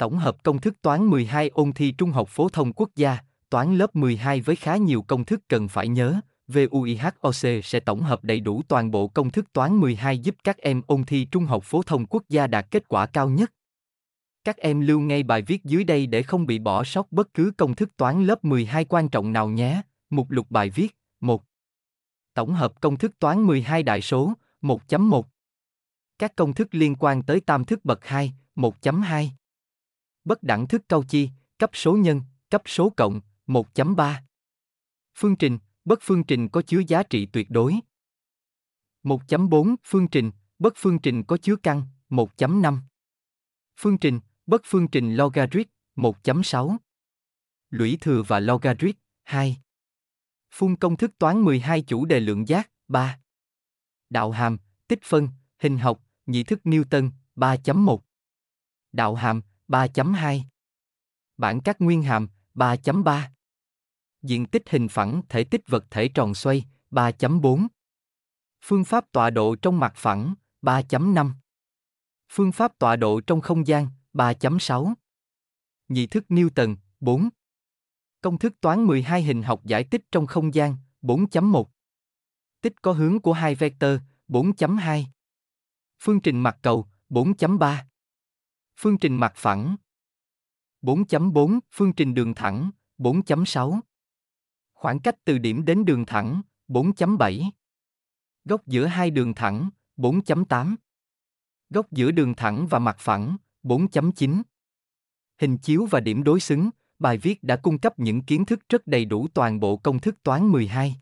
Tổng hợp công thức toán 12 ôn thi Trung học phổ thông quốc gia, toán lớp 12 với khá nhiều công thức cần phải nhớ. VUIHOC sẽ tổng hợp đầy đủ toàn bộ công thức toán 12 giúp các em ôn thi Trung học phổ thông quốc gia đạt kết quả cao nhất. Các em lưu ngay bài viết dưới đây để không bị bỏ sót bất cứ công thức toán lớp 12 quan trọng nào nhé. Mục lục bài viết 1. Tổng hợp công thức toán 12 đại số 1.1 Các công thức liên quan tới tam thức bậc 2 1.2 Bất đẳng thức cao chi, cấp số nhân, cấp số cộng 1.3 Phương trình, bất phương trình có chứa giá trị tuyệt đối. 1.4 Phương trình, bất phương trình có chứa căn 1.5 Phương trình, bất phương trình logarit 1.6 Lũy thừa và logarit 2 Phun công thức toán 12 chủ đề lượng giác 3 Đạo hàm, tích phân, hình học, nhị thức Newton 3.1 Đạo hàm 3.2 Bản các nguyên hàm 3.3 Diện tích hình phẳng thể tích vật thể tròn xoay 3.4 Phương pháp tọa độ trong mặt phẳng 3.5 Phương pháp tọa độ trong không gian 3.6 Nhị thức Newton 4 Công thức toán 12 hình học giải tích trong không gian 4.1 Tích có hướng của hai vectơ 4.2 Phương trình mặt cầu 4.3 Phương trình mặt phẳng. 4.4 Phương trình đường thẳng 4.6 Khoảng cách từ điểm đến đường thẳng 4.7 Góc giữa hai đường thẳng 4.8 Góc giữa đường thẳng và mặt phẳng 4.9 Hình chiếu và điểm đối xứng, bài viết đã cung cấp những kiến thức rất đầy đủ toàn bộ công thức toán 12.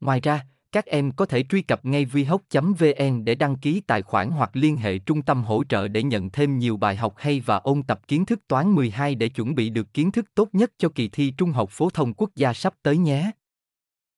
Ngoài ra, các em có thể truy cập ngay vihoc.vn để đăng ký tài khoản hoặc liên hệ trung tâm hỗ trợ để nhận thêm nhiều bài học hay và ôn tập kiến thức toán 12 để chuẩn bị được kiến thức tốt nhất cho kỳ thi Trung học phổ thông quốc gia sắp tới nhé.